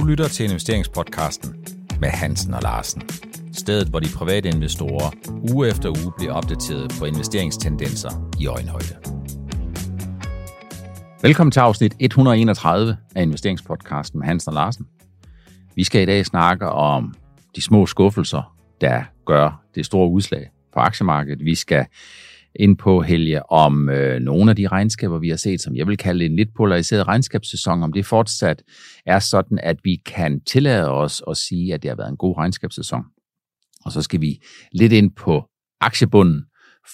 Du lytter til investeringspodcasten med Hansen og Larsen. Stedet, hvor de private investorer uge efter uge bliver opdateret på investeringstendenser i øjenhøjde. Velkommen til afsnit 131 af investeringspodcasten med Hansen og Larsen. Vi skal i dag snakke om de små skuffelser, der gør det store udslag på aktiemarkedet. Vi skal ind på, Helge, om øh, nogle af de regnskaber, vi har set, som jeg vil kalde en lidt polariseret regnskabssæson, om det fortsat er sådan, at vi kan tillade os at sige, at det har været en god regnskabssæson. Og så skal vi lidt ind på aktiebunden.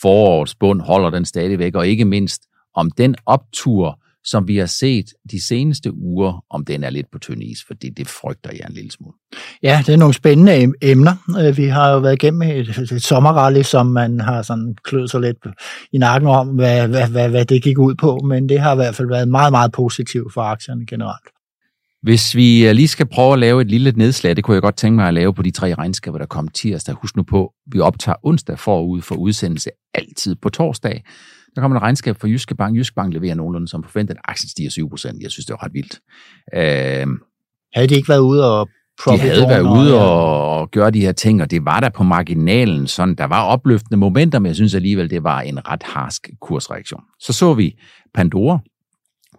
Forårets bund holder den stadigvæk, og ikke mindst om den optur, som vi har set de seneste uger, om den er lidt på tynd is, fordi det frygter jeg en lille smule. Ja, det er nogle spændende emner. Øh, vi har jo været igennem et, et sommerrally, som man har sådan kløet sig lidt i nakken om, hvad, hvad, hvad, hvad det gik ud på, men det har i hvert fald været meget, meget positivt for aktierne generelt. Hvis vi øh, lige skal prøve at lave et lille nedslag, det kunne jeg godt tænke mig at lave på de tre regnskaber, der kom tirsdag. Husk nu på, vi optager onsdag forud for udsendelse altid på torsdag. Der kommer et regnskab fra Jyske Bank. Jyske Bank leverer nogenlunde som forventet. Aktien stiger 7 procent. Jeg synes, det var ret vildt. Øh, havde de ikke været ude og de havde været ude og, og gøre de her ting, og det var der på marginalen. Sådan, der var opløftende momenter, men jeg synes alligevel, det var en ret harsk kursreaktion. Så så vi Pandora.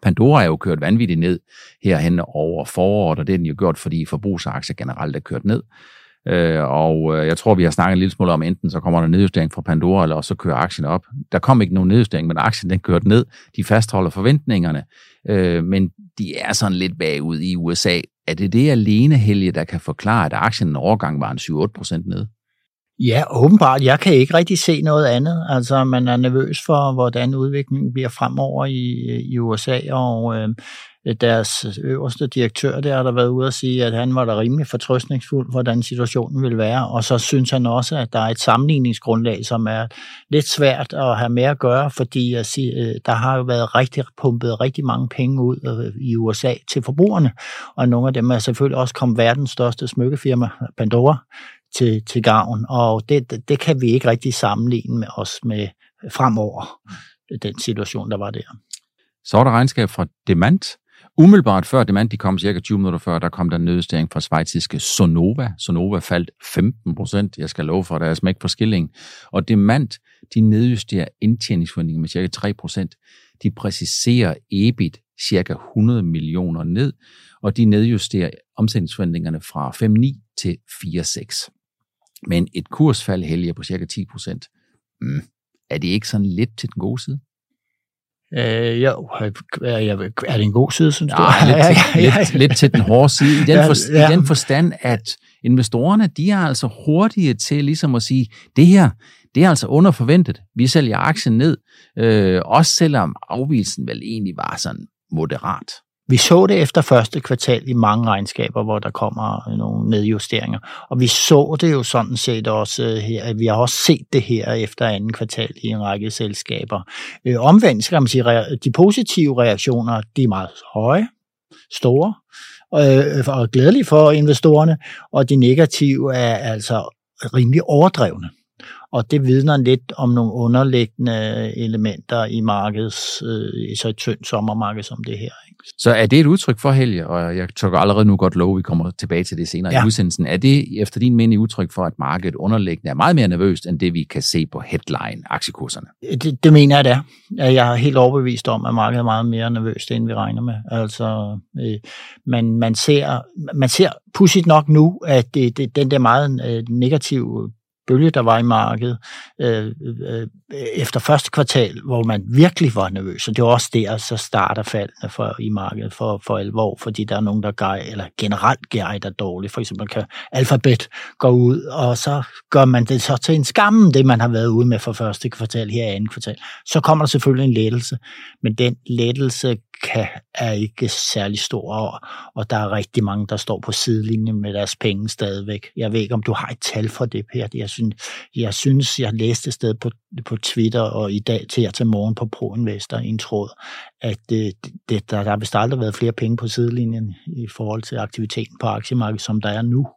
Pandora er jo kørt vanvittigt ned herhen over foråret, og det er den jo gjort, fordi forbrugsaktier generelt er kørt ned. Øh, og øh, jeg tror, vi har snakket en lille smule om, enten så kommer der nedjustering fra Pandora, eller så kører aktien op. Der kom ikke nogen nedjustering, men aktien den kørte ned. De fastholder forventningerne, øh, men de er sådan lidt bagud i USA. Er det det alene, Helge, der kan forklare, at aktien en overgang var en 7-8 procent ned? Ja, åbenbart. Jeg kan ikke rigtig se noget andet. Altså, man er nervøs for, hvordan udviklingen bliver fremover i, i USA, og øh, Øh, deres øh, øverste direktør der har været ude at sige, at han var da rimelig fortrøstningsfuld, hvordan situationen vil være, og så synes han også, at der er et sammenligningsgrundlag, som er lidt svært at have med at gøre, fordi øh, der har jo været rigtig pumpet rigtig mange penge ud øh, i USA til forbrugerne, og nogle af dem er selvfølgelig også kommet verdens største smykkefirma, Pandora, til, til gavn, og det, det kan vi ikke rigtig sammenligne med os med fremover, den situation, der var der. Så er der regnskab fra Demant, Umiddelbart før Demand de kom, cirka 20 minutter før, der kom der en fra svejtiske Sonova. Sonova faldt 15 procent. Jeg skal love for, der er smæk på skillingen. Og Demand, de nedjusterer indtjeningsforventninger med cirka 3 procent. De præciserer EBIT cirka 100 millioner ned, og de nedjusterer omsætningsforventningerne fra 5,9 til 4,6. Men et kursfald helger på cirka 10 procent. Mm. Er det ikke sådan lidt til den gode side? Øh, jo, er, er det en god side, synes du? Ja, lidt, til, lidt, lidt til den hårde side, i den, for, ja, ja. i den forstand, at investorerne, de er altså hurtige til ligesom at sige, det her, det er altså under forventet. Vi sælger aktien ned, øh, også selvom afvielsen vel egentlig var sådan moderat. Vi så det efter første kvartal i mange regnskaber, hvor der kommer nogle nedjusteringer. Og vi så det jo sådan set også øh, her. Vi har også set det her efter anden kvartal i en række selskaber. Øh, omvendt kan man sige, de positive reaktioner, de er meget høje, store øh, og glædelige for investorerne, og de negative er altså rimelig overdrevne. Og det vidner lidt om nogle underliggende elementer i markeds, øh, så et tyndt sommermarked som det her. Så er det et udtryk for, Helge, og jeg tør allerede nu godt love, at vi kommer tilbage til det senere ja. i udsendelsen, er det efter din mening udtryk for, at markedet underliggende er meget mere nervøst, end det vi kan se på headline-aktiekurserne? Det, det mener jeg, det er. Jeg er helt overbevist om, at markedet er meget mere nervøst, end vi regner med. Altså, øh, man, man ser, man ser pudsigt nok nu, at det, det, den der meget øh, negative bølge, der var i markedet øh, øh, efter første kvartal, hvor man virkelig var nervøs. Og det var også der, så starter faldene for, i markedet for, for alvor, fordi der er nogen, der gej, eller generelt guider dårligt. For eksempel kan Alphabet gå ud, og så gør man det så til en skam, det man har været ude med for første kvartal her i anden kvartal. Så kommer der selvfølgelig en lettelse, men den lettelse kan, er ikke særlig stor, og, og der er rigtig mange, der står på sidelinjen med deres penge stadigvæk. Jeg ved ikke, om du har et tal for det, Per. Jeg synes, jeg, synes, jeg læste et sted på, på Twitter og i dag til her til morgen på ProInvestor i en tråd, at det, det, der, der har vist aldrig været flere penge på sidelinjen i forhold til aktiviteten på aktiemarkedet, som der er nu.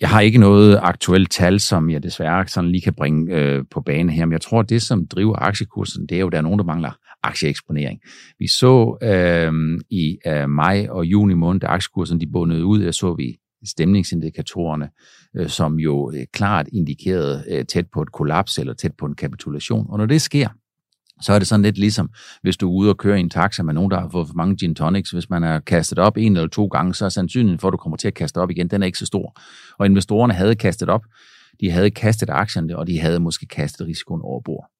Jeg har ikke noget aktuelt tal, som jeg desværre sådan lige kan bringe øh, på bane her, men jeg tror, at det, som driver aktiekursen, det er jo, at der er nogen, der mangler aktieeksponering. Vi så øh, i øh, maj og juni måned, da aktiekursen de bundede ud, der så vi stemningsindikatorerne, øh, som jo øh, klart indikerede øh, tæt på et kollaps eller tæt på en kapitulation. Og når det sker, så er det sådan lidt ligesom, hvis du er ude og kører i en taxa med nogen, der har fået for mange gin tonics. Hvis man har kastet op en eller to gange, så er sandsynligheden for, at du kommer til at kaste op igen, den er ikke så stor. Og investorerne havde kastet op, de havde kastet aktierne, og de havde måske kastet risikoen over bord.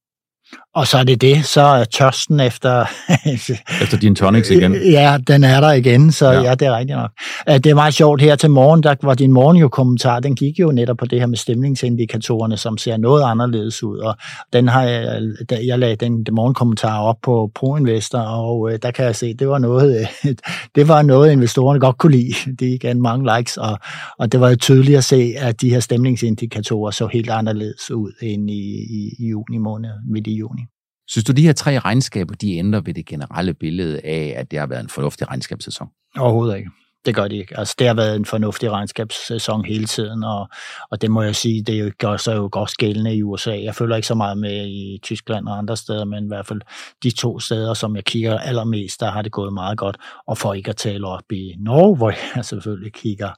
Og så er det det, så er tørsten efter... efter din tonics igen. Ja, den er der igen, så ja, ja det er rigtigt nok. Det er meget sjovt her til morgen, der var din morgen jo kommentar, den gik jo netop på det her med stemningsindikatorerne, som ser noget anderledes ud, og den har jeg, jeg lagde den, den morgenkommentar op på ProInvestor, og øh, der kan jeg se, det var noget, det var noget investorerne godt kunne lide. De gav mange likes, og, og det var jo tydeligt at se, at de her stemningsindikatorer så helt anderledes ud end i, i, i juni måned, midt i juni. Synes du, de her tre regnskaber, de ændrer ved det generelle billede af, at det har været en fornuftig regnskabssæson? Overhovedet ikke. Det gør de ikke. Altså, det har været en fornuftig regnskabssæson hele tiden, og, og det må jeg sige, det gør sig jo godt skældende i USA. Jeg følger ikke så meget med i Tyskland og andre steder, men i hvert fald de to steder, som jeg kigger allermest, der har det gået meget godt. Og for ikke at tale op i Norge, hvor jeg selvfølgelig kigger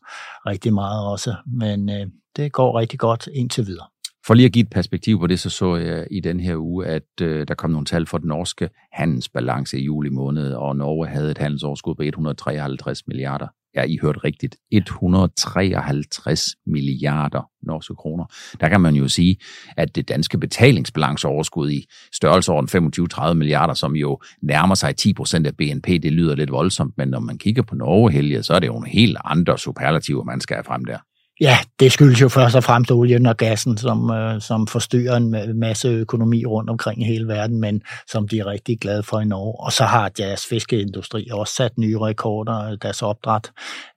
rigtig meget også. Men øh, det går rigtig godt indtil videre. For lige at give et perspektiv på det, så så jeg i den her uge, at øh, der kom nogle tal for den norske handelsbalance i juli måned, og Norge havde et handelsoverskud på 153 milliarder. Ja, I hørte rigtigt. 153 milliarder norske kroner. Der kan man jo sige, at det danske betalingsbalanceoverskud i størrelseorden 25-30 milliarder, som jo nærmer sig 10 procent af BNP, det lyder lidt voldsomt, men når man kigger på Norge, Helge, så er det jo nogle helt andre superlativer, man skal have frem der. Ja, det skyldes jo først og fremmest olien og gassen, som, øh, som forstyrrer en masse økonomi rundt omkring i hele verden, men som de er rigtig glade for i Norge. Og så har deres fiskeindustri også sat nye rekorder, øh, deres opdræt,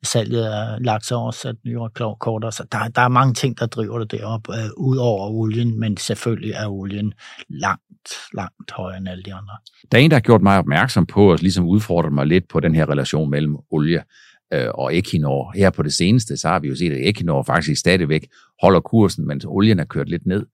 salget af laks har også sat nye rekorder, så der, der er mange ting, der driver det derop, øh, ud over olien, men selvfølgelig er olien langt, langt højere end alle de andre. Der er en, der har gjort mig opmærksom på, og ligesom udfordret mig lidt på den her relation mellem olie øh, og Equinor. Her på det seneste, så har vi jo set, at Equinor faktisk stadigvæk holder kursen, mens olien er kørt lidt ned.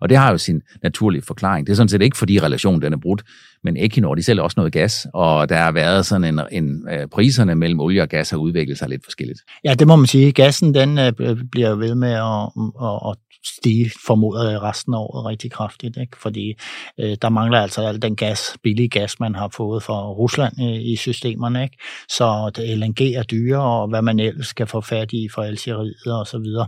Og det har jo sin naturlige forklaring. Det er sådan set ikke, fordi relationen den er brudt, men Equinor, de sælger også noget gas, og der har været sådan en, en øh, priserne mellem olie og gas har udviklet sig lidt forskelligt. Ja, det må man sige. Gassen, den øh, bliver ved med at, at, at stige, formodet resten af året rigtig kraftigt, ikke? fordi øh, der mangler altså al den gas, billige gas, man har fået fra Rusland øh, i systemerne. Ikke? Så det, LNG er dyre, og hvad man ellers skal få fat i fra Algeriet og så videre.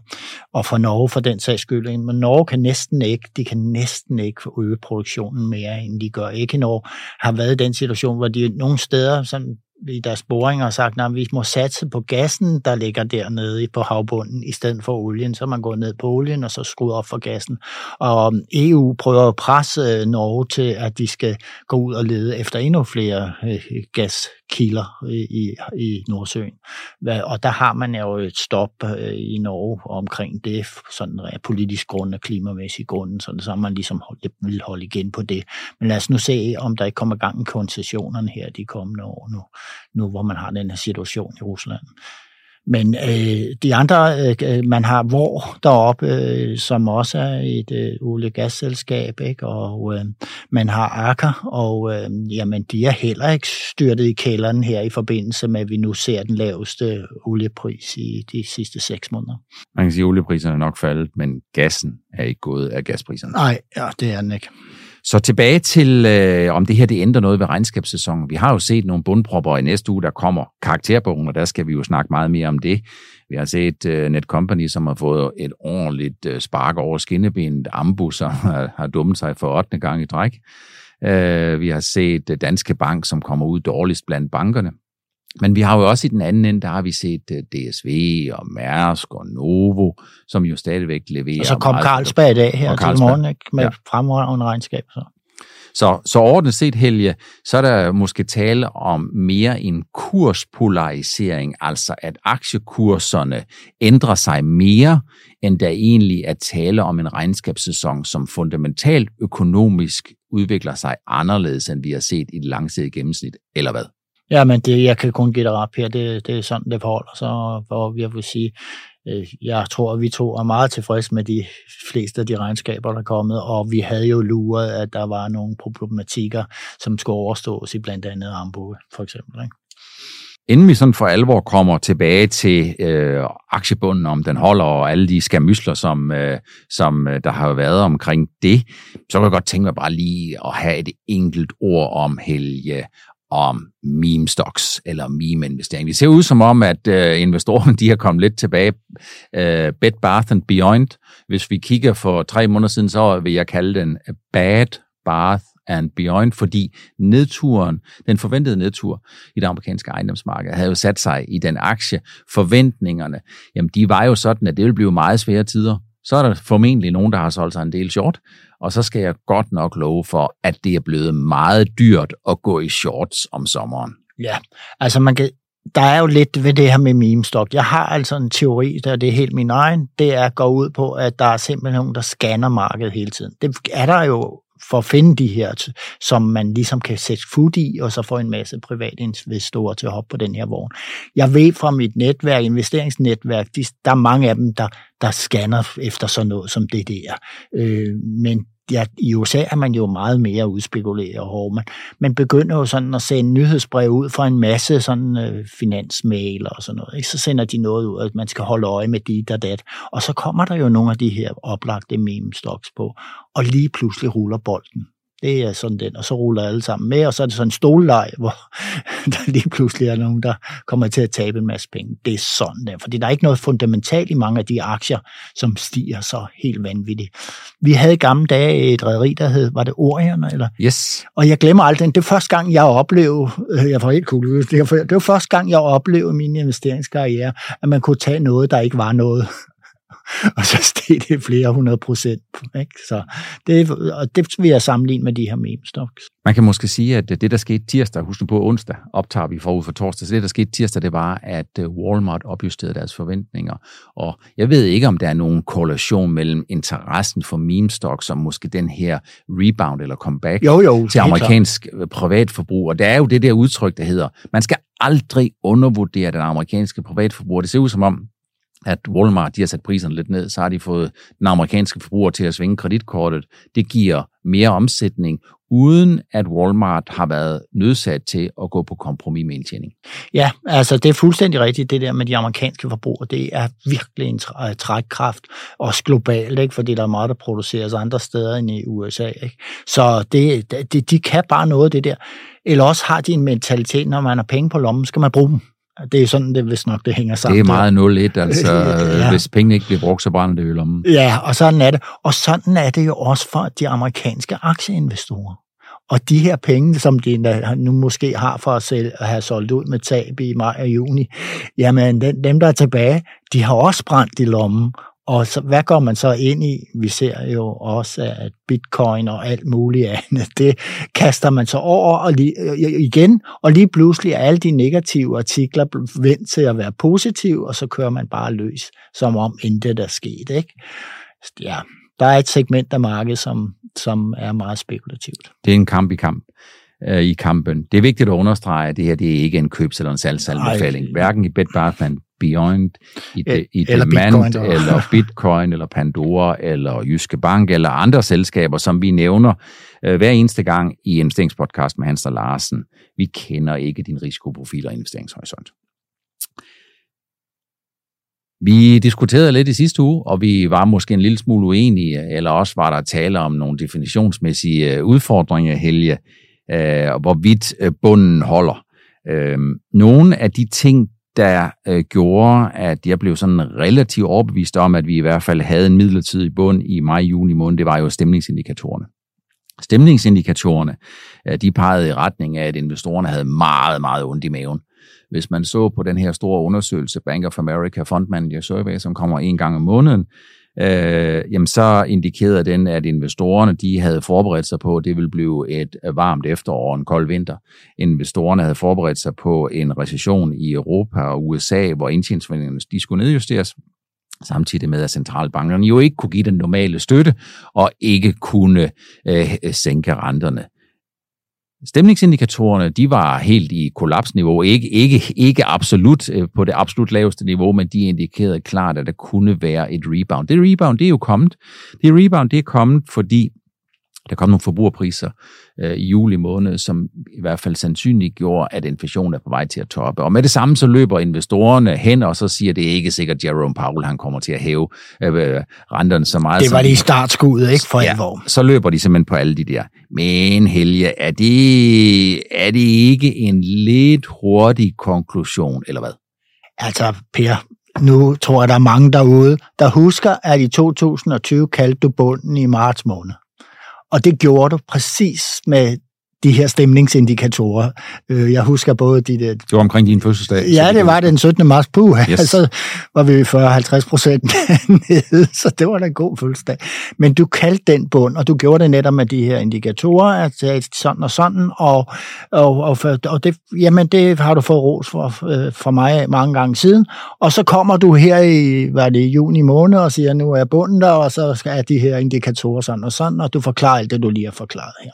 Og for Norge for den sags skyld. Men Norge kan næsten ikke, de kan næsten ikke øge produktionen mere, end de gør. Ikke når har været i den situation, hvor de nogle steder sådan i deres boringer og sagt, at vi må satse på gassen, der ligger dernede på havbunden, i stedet for olien. Så man går ned på olien, og så skruer op for gassen. Og um, EU prøver at presse øh, Norge til, at de skal gå ud og lede efter endnu flere øh, gaskilder øh, i, i Nordsøen. Og der har man jo et stop i Norge omkring det, sådan af politisk grund og klimamæssig grund, sådan, så man ligesom vil holde igen på det. Men lad os nu se, om der ikke kommer gang i koncessionerne her de kommende år nu nu hvor man har den her situation i Rusland. Men øh, de andre, øh, man har hvor deroppe, øh, som også er et øh, olie- gasselskab, ikke? og øh, man har Aker, og øh, jamen, de er heller ikke styrtet i kælderen her i forbindelse med, at vi nu ser den laveste oliepris i de sidste seks måneder. Man kan sige, at oliepriserne er nok faldet, men gassen er ikke gået af gaspriserne. Nej, ja, det er den ikke. Så tilbage til, øh, om det her det ændrer noget ved regnskabssæsonen. Vi har jo set nogle bundpropper i næste uge, der kommer karakterbogen, og der skal vi jo snakke meget mere om det. Vi har set øh, Netcompany, som har fået et ordentligt øh, spark over skinnebenet. Ambu, som har, har dummet sig for 8. gang i træk. Øh, vi har set øh, Danske Bank, som kommer ud dårligst blandt bankerne. Men vi har jo også i den anden ende, der har vi set uh, DSV og Mærsk og Novo, som jo stadigvæk leverer Og så kom Carlsberg i dag her til morgen ikke? med ja. fremragende regnskab. Så. Så, så ordentligt set, Helge, så er der måske tale om mere en kurspolarisering, altså at aktiekurserne ændrer sig mere, end der egentlig er tale om en regnskabssæson, som fundamentalt økonomisk udvikler sig anderledes, end vi har set i det langsigtede gennemsnit, eller hvad? Ja, men det, jeg kan kun give dig her. Det, det er sådan, det forholder sig, hvor jeg vil sige, øh, jeg tror, at vi to er meget tilfredse med de fleste af de regnskaber, der er kommet, og vi havde jo luret, at der var nogle problematikker, som skulle overstås i blandt andet Ambo, for eksempel. Ikke? Inden vi sådan for alvor kommer tilbage til øh, aktiebunden, om den holder, og alle de skamysler, som, øh, som øh, der har været omkring det, så kan jeg godt tænke mig bare lige at have et enkelt ord om Helge, om meme stocks eller meme investering. Det ser ud som om, at øh, investorerne de har kommet lidt tilbage. Øh, Bed Bath and Beyond. Hvis vi kigger for tre måneder siden, så vil jeg kalde den Bad Bath and Beyond, fordi nedturen, den forventede nedtur i det amerikanske ejendomsmarked, havde jo sat sig i den aktie. Forventningerne, jamen de var jo sådan, at det ville blive meget svære tider. Så er der formentlig nogen, der har solgt sig en del short, og så skal jeg godt nok love for, at det er blevet meget dyrt at gå i shorts om sommeren. Ja, altså man kan, der er jo lidt ved det her med meme stock. Jeg har altså en teori, der det er helt min egen, det er at gå ud på, at der er simpelthen nogen, der scanner markedet hele tiden. Det er der jo for at finde de her, som man ligesom kan sætte fod i, og så få en masse private investorer til at hoppe på den her vogn. Jeg ved fra mit netværk, investeringsnetværk, de, der er mange af dem, der, der scanner efter sådan noget som det der. Øh, men ja, i USA er man jo meget mere udspekuleret og man, man begynder jo sådan at sende nyhedsbrev ud fra en masse sådan øh, finansmail og sådan noget. Ikke? Så sender de noget ud, at man skal holde øje med dit og dat. Og så kommer der jo nogle af de her oplagte meme stocks på, og lige pludselig ruller bolden. Det er sådan den, og så ruller alle sammen med, og så er det sådan en stolleg, hvor der lige pludselig er nogen, der kommer til at tabe en masse penge. Det er sådan der, fordi der er ikke noget fundamentalt i mange af de aktier, som stiger så helt vanvittigt. Vi havde i gamle dage et rederi, der hed, var det Orion? Eller? Yes. Og jeg glemmer aldrig, det var første gang, jeg oplevede, øh, jeg får helt cool, det var første gang, jeg oplevede min investeringskarriere, at man kunne tage noget, der ikke var noget. Og så steg det flere hundrede procent. Ikke? Så det, og det vil jeg sammenligne med de her meme stocks. Man kan måske sige, at det, der skete tirsdag, husk nu på onsdag, optager vi forud for torsdag, så det, der skete tirsdag, det var, at øh, Walmart opjusterede deres forventninger. Og jeg ved ikke, om der er nogen korrelation mellem interessen for meme stocks og måske den her rebound eller comeback jo, jo, til amerikansk klar. Øh, privatforbrug. Og der er jo det der udtryk, der hedder, man skal aldrig undervurdere den amerikanske privatforbrug. Det ser ud som om, at Walmart de har sat priserne lidt ned, så har de fået den amerikanske forbruger til at svinge kreditkortet. Det giver mere omsætning, uden at Walmart har været nødsat til at gå på kompromis med indtjening. Ja, altså det er fuldstændig rigtigt, det der med de amerikanske forbrugere. Det er virkelig en øh, trækkraft, også globalt, ikke? fordi der er meget, der produceres andre steder end i USA. Ikke? Så det, det, de kan bare noget af det der. Eller også har de en mentalitet, når man har penge på lommen, skal man bruge dem. Det er sådan, det hvis nok det hænger sammen. Det er meget 0-1, altså ja. hvis pengene ikke bliver brugt, så brænder det øl om. Ja, og sådan er det. Og sådan er det jo også for de amerikanske aktieinvestorer. Og de her penge, som de nu måske har for at, sælge, at have solgt ud med tab i maj og juni, jamen dem, der er tilbage, de har også brændt i lommen, og så, hvad går man så ind i? Vi ser jo også, at bitcoin og alt muligt andet, det kaster man så over og lige, igen, og lige pludselig er alle de negative artikler vendt til at være positive, og så kører man bare løs, som om intet er sket. Ikke? Ja, der er et segment af markedet, som, som er meget spekulativt. Det er en kamp i kamp øh, i kampen. Det er vigtigt at understrege, at det her det er ikke en købs- eller en salgsanbefaling. Hverken i Bed Bath Beyond, i, de, i eller Demand, Bitcoin, eller Bitcoin, eller Pandora, eller Jyske Bank, eller andre selskaber, som vi nævner øh, hver eneste gang i investeringspodcast med Hans og Larsen. Vi kender ikke din risikoprofil og investeringshorisont. Vi diskuterede lidt i sidste uge, og vi var måske en lille smule uenige, eller også var der tale om nogle definitionsmæssige øh, udfordringer, Helge, øh, hvorvidt øh, bunden holder. Øh, nogle af de ting, der øh, gjorde, at jeg blev sådan relativt overbevist om, at vi i hvert fald havde en midlertidig bund i maj-juni måned, det var jo stemningsindikatorerne. Stemningsindikatorerne, øh, de pegede i retning af, at investorerne havde meget, meget ondt i maven. Hvis man så på den her store undersøgelse, Bank of America Fund Manager Survey, som kommer en gang om måneden, øh, jamen så indikerede den, at investorerne de havde forberedt sig på, at det ville blive et øh, varmt efterår og en kold vinter. Investorerne havde forberedt sig på en recession i Europa og USA, hvor indtjeningsforventningerne de skulle nedjusteres, samtidig med, at centralbankerne jo ikke kunne give den normale støtte og ikke kunne øh, øh sænke renterne. Stemningsindikatorerne, de var helt i kollapsniveau. Ikke, ikke, ikke absolut øh, på det absolut laveste niveau, men de indikerede klart, at der kunne være et rebound. Det rebound, det er jo kommet. Det rebound, det er kommet, fordi der kom nogle forbrugerpriser øh, i juli måned, som i hvert fald sandsynligt gjorde, at inflationen er på vej til at toppe. Og med det samme så løber investorerne hen, og så siger det ikke sikkert, at Jerome Powell han kommer til at hæve øh, renterne så meget. Det var lige startskuddet, ikke for ja, alvor. Så løber de simpelthen på alle de der. Men Helge, er det, er det ikke en lidt hurtig konklusion, eller hvad? Altså, Per, nu tror jeg, der er mange derude, der husker, at i 2020 kaldte du bunden i marts måned. Og det gjorde du præcis med de her stemningsindikatorer. Øh, jeg husker både de der... Det var omkring din fødselsdag. Ja, det var den 17. marts. Puh, yes. så var vi 40-50 procent nede, så det var da en god fødselsdag. Men du kaldte den bund, og du gjorde det netop med de her indikatorer, at sådan og sådan, og, og, og, og det, jamen, det har du fået ros for, øh, for mig mange gange siden. Og så kommer du her i, hvad det, juni måned, og siger, nu er bunden der, og så skal de her indikatorer sådan og sådan, og du forklarer alt det, du lige har forklaret her.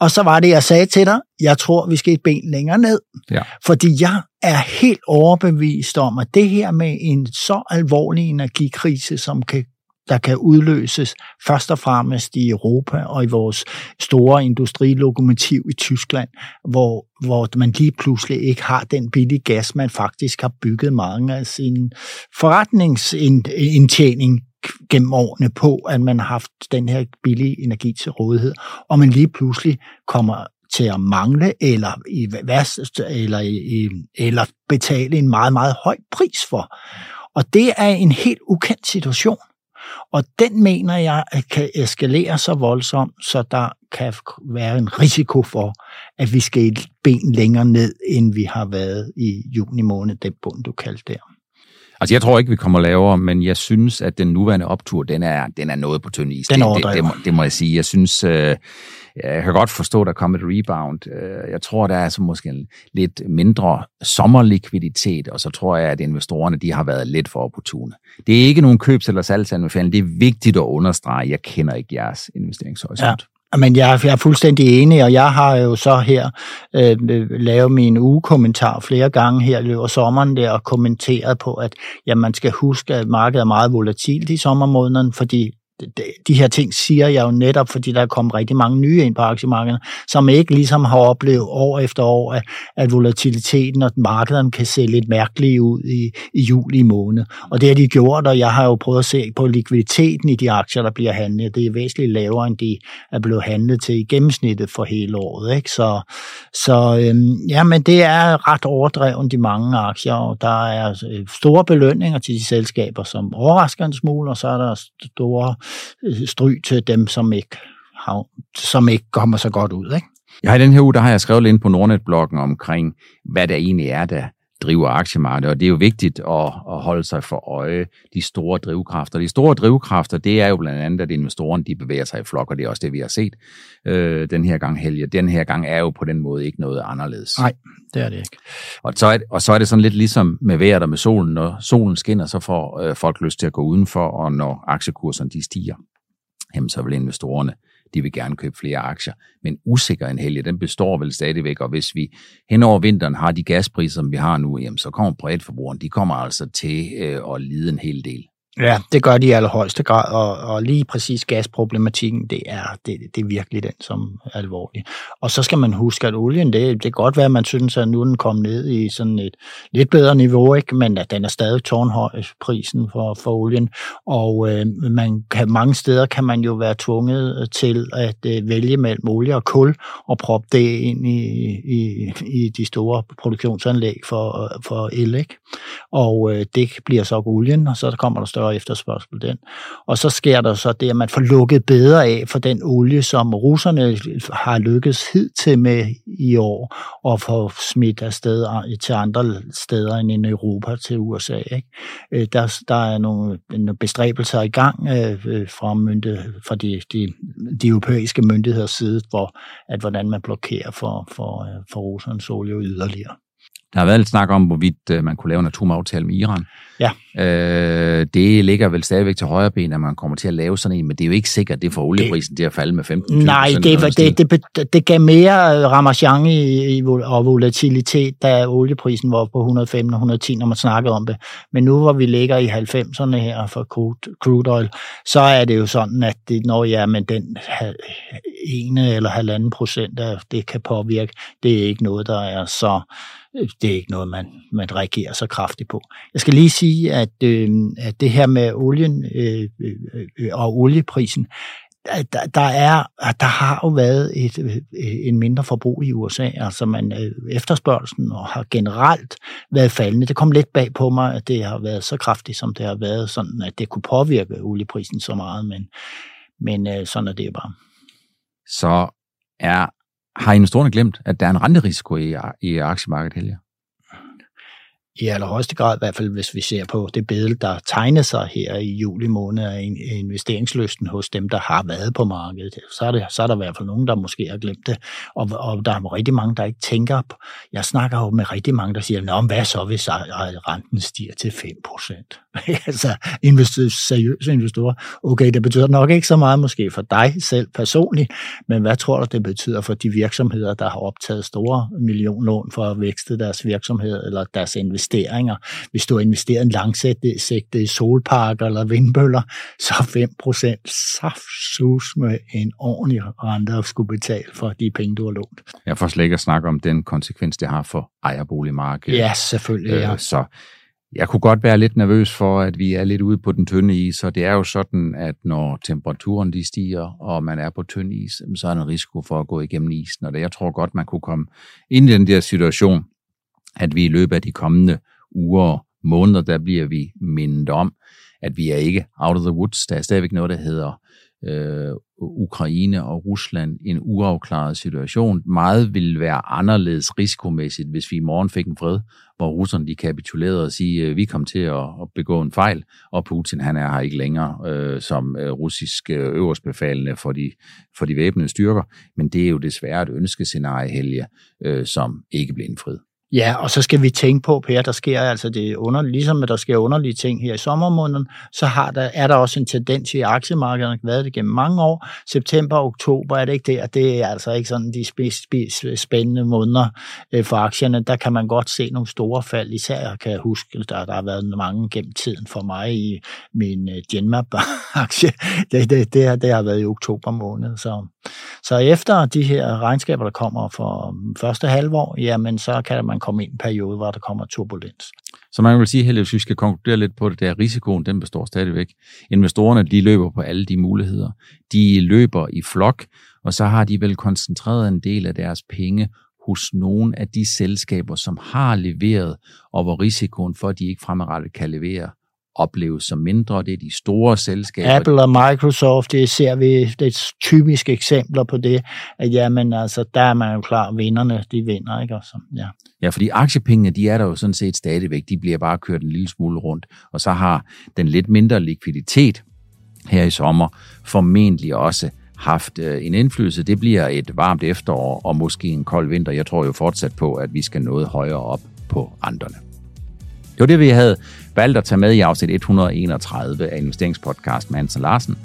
Og så var det, jeg sagde til dig, jeg tror, vi skal et ben længere ned. Ja. Fordi jeg er helt overbevist om, at det her med en så alvorlig energikrise, som kan der kan udløses først og fremmest i Europa og i vores store industrilokomotiv i Tyskland, hvor, hvor man lige pludselig ikke har den billige gas, man faktisk har bygget mange af sin forretningsindtjening gennem årene på, at man har haft den her billige energi til rådighed, og man lige pludselig kommer til at mangle, eller, i værst, eller, i, eller betale en meget, meget høj pris for. Og det er en helt ukendt situation. Og den mener jeg kan eskalere så voldsomt, så der kan være en risiko for, at vi skal et ben længere ned, end vi har været i juni måned, den bund, du kaldte der. Altså, jeg tror ikke, vi kommer lavere, men jeg synes, at den nuværende optur, den er, den er noget på tynd is. Den det, det, det, må, det må jeg sige. Jeg synes, øh, jeg kan godt forstå, at der kommer et rebound. Øh, jeg tror, der er altså måske en lidt mindre sommerlikviditet, og så tror jeg, at investorerne de har været lidt for opportune. Det er ikke nogen købs- eller salgsanbefaling. Det er vigtigt at understrege. Jeg kender ikke jeres investeringshorisont. Ja. Men jeg, jeg er fuldstændig enig, og jeg har jo så her øh, øh, lavet min ugekommentar flere gange her i løbet af sommeren der, og kommenteret på, at ja, man skal huske, at markedet er meget volatilt i sommermåneden, fordi de her ting siger jeg jo netop, fordi der er kommet rigtig mange nye ind på aktiemarkedet, som ikke ligesom har oplevet år efter år, at, at volatiliteten og markederne kan se lidt mærkelige ud i, i juli måned. Og det har de gjort, og jeg har jo prøvet at se på likviditeten i de aktier, der bliver handlet. Det er væsentligt lavere, end de er blevet handlet til i gennemsnittet for hele året. Ikke? Så, så øhm, ja, men det er ret overdrevet, de mange aktier, og der er øh, store belønninger til de selskaber, som overrasker en smule, og så er der store Øh, stry til dem, som ikke, har, som ikke kommer så godt ud. Ikke? Ja, i den her uge, der har jeg skrevet ind på Nordnet-bloggen omkring, hvad der egentlig er, der driver aktiemarkedet, og det er jo vigtigt at, at holde sig for øje de store drivkræfter. De store drivkræfter, det er jo blandt andet, at investorerne de bevæger sig i flok, og det er også det, vi har set øh, den her gang, Helge. Den her gang er jo på den måde ikke noget anderledes. Nej, det er det ikke. Og så er, og så er det sådan lidt ligesom med vejret og med solen. Når solen skinner, så får øh, folk lyst til at gå udenfor, og når aktiekurserne de stiger, jamen så vil investorerne de vil gerne købe flere aktier. Men usikker helge, den består vel stadigvæk, og hvis vi hen over vinteren har de gaspriser, som vi har nu, jamen, så kommer privatforbrugeren, de kommer altså til øh, at lide en hel del. Ja, det gør de i allerhøjeste grad, og, og lige præcis gasproblematikken, det er, det, det er virkelig den, som er alvorlig. Og så skal man huske, at olien, det, det kan godt være, at man synes, at nu er den kommet ned i sådan et lidt bedre niveau, ikke? men at den er stadig tårnhøj, prisen for, for olien. Og øh, man kan, mange steder kan man jo være tvunget til at øh, vælge mellem olie og kul, og proppe det ind i, i, i de store produktionsanlæg for, øh, for el. Ikke? Og øh, det bliver så olien, og så kommer der større efterspørgsel den. Og så sker der så det, at man får lukket bedre af for den olie, som russerne har lykkes hidtil med i år, og få smidt afsted til andre steder end i Europa til USA. Ikke? Øh, der, der er nogle, nogle bestræbelser i gang øh, fra, myndighed, fra de, de, de europæiske myndigheders side, hvor, at hvordan man blokerer for, for, øh, for russernes olie yderligere. Der har været lidt snak om, hvorvidt øh, man kunne lave en atomaftale med Iran. Ja. Øh, det ligger vel stadigvæk til højre ben, at man kommer til at lave sådan en, men det er jo ikke sikkert, det får olieprisen til at falde med 15 Nej, det, det, det, det, det gav mere øh, ramachan i, i, og volatilitet, da olieprisen var på 105 og 110, når man snakkede om det. Men nu hvor vi ligger i 90'erne her for crude, crude oil, så er det jo sådan, at det, når ja, men den ene eller halvanden procent af det kan påvirke, det er ikke noget, der er så det er ikke noget, man, man reagerer så kraftigt på. Jeg skal lige sige, at, øh, at det her med olien øh, øh, øh og olieprisen, der, der, er, der har jo været et, øh, en mindre forbrug i USA. Altså man, øh, efterspørgelsen og har generelt været faldende. Det kom lidt bag på mig, at det har været så kraftigt, som det har været, sådan at det kunne påvirke olieprisen så meget, men, men øh, sådan er det bare. Så er har investorerne glemt, at der er en renterisiko i, i aktiemarkedet, Helge? I allerhøjeste grad, i hvert fald hvis vi ser på det billede, der tegner sig her i juli måned af øh, investeringslysten hos dem, der har været på markedet, så er, det, så er der i hvert fald nogen, der måske har glemt det. Og, og der er rigtig mange, der ikke tænker på. Jeg snakker jo med rigtig mange, der siger, Nå, hvad så, hvis renten stiger til 5%? altså, investor, seriøse investorer. Okay, det betyder nok ikke så meget måske for dig selv personligt, men hvad tror du, det betyder for de virksomheder, der har optaget store millionlån for at vækste deres virksomhed eller deres investeringer? Investeringer. Hvis du har investeret en langsigtet i solparker eller vindbøller, så 5% saftsus med en ordentlig rente at skulle betale for de penge, du har lånt. Jeg får slet ikke at snakke om den konsekvens, det har for ejerboligmarkedet. Ja, selvfølgelig. Ja. Øh, så jeg kunne godt være lidt nervøs for, at vi er lidt ude på den tynde is, så det er jo sådan, at når temperaturen de stiger, og man er på tynd is, så er der en risiko for at gå igennem isen, og det, jeg tror godt, man kunne komme ind i den der situation, at vi i løbet af de kommende uger og måneder, der bliver vi mindet om, at vi er ikke out of the woods. Der er stadigvæk noget, der hedder øh, Ukraine og Rusland en uafklaret situation. Meget vil være anderledes risikomæssigt, hvis vi i morgen fik en fred, hvor russerne de kapitulerede og sige, øh, vi kom til at, at begå en fejl, og Putin han er her ikke længere øh, som øh, russisk øh, øverstbefalende for de, for de væbnede styrker. Men det er jo desværre et ønskescenarie, Helge, øh, som ikke bliver indfriet. Ja, og så skal vi tænke på, Per, der sker altså det under, ligesom at der sker underlige ting her i sommermåneden, så har der, er der også en tendens i aktiemarkedet, der har været det gennem mange år. September og oktober er det ikke det, og det er altså ikke sådan de sp- sp- spændende måneder øh, for aktierne. Der kan man godt se nogle store fald, især kan jeg huske, der, der har været mange gennem tiden for mig i min øh, Genmap-aktie. Det, det, det, det har været i oktober måned. Så, så efter de her regnskaber, der kommer for um, første halvår, jamen så kan man komme ind i en periode, hvor der kommer turbulens. Så man vil sige, at hvis vi skal konkludere lidt på det, der risikoen, den består stadigvæk. Investorerne, de løber på alle de muligheder. De løber i flok, og så har de vel koncentreret en del af deres penge hos nogle af de selskaber, som har leveret, og hvor risikoen for, at de ikke fremadrettet kan levere, opleves som mindre. Det er de store selskaber. Apple og Microsoft, det ser vi, det typiske eksempler på det, at jamen, altså, der er man jo klar, vinderne, de vinder, ikke? Også, ja. ja, fordi aktiepengene, de er der jo sådan set stadigvæk, de bliver bare kørt en lille smule rundt, og så har den lidt mindre likviditet her i sommer formentlig også haft øh, en indflydelse. Det bliver et varmt efterår og måske en kold vinter. Jeg tror jo fortsat på, at vi skal noget højere op på renterne. Det var det, vi havde valgt at tage med i afsnit 131 af investeringspodcast med Hansen Larsen.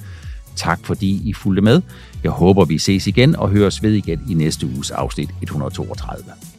Tak fordi I fulgte med. Jeg håber, vi ses igen og høres ved igen i næste uges afsnit 132.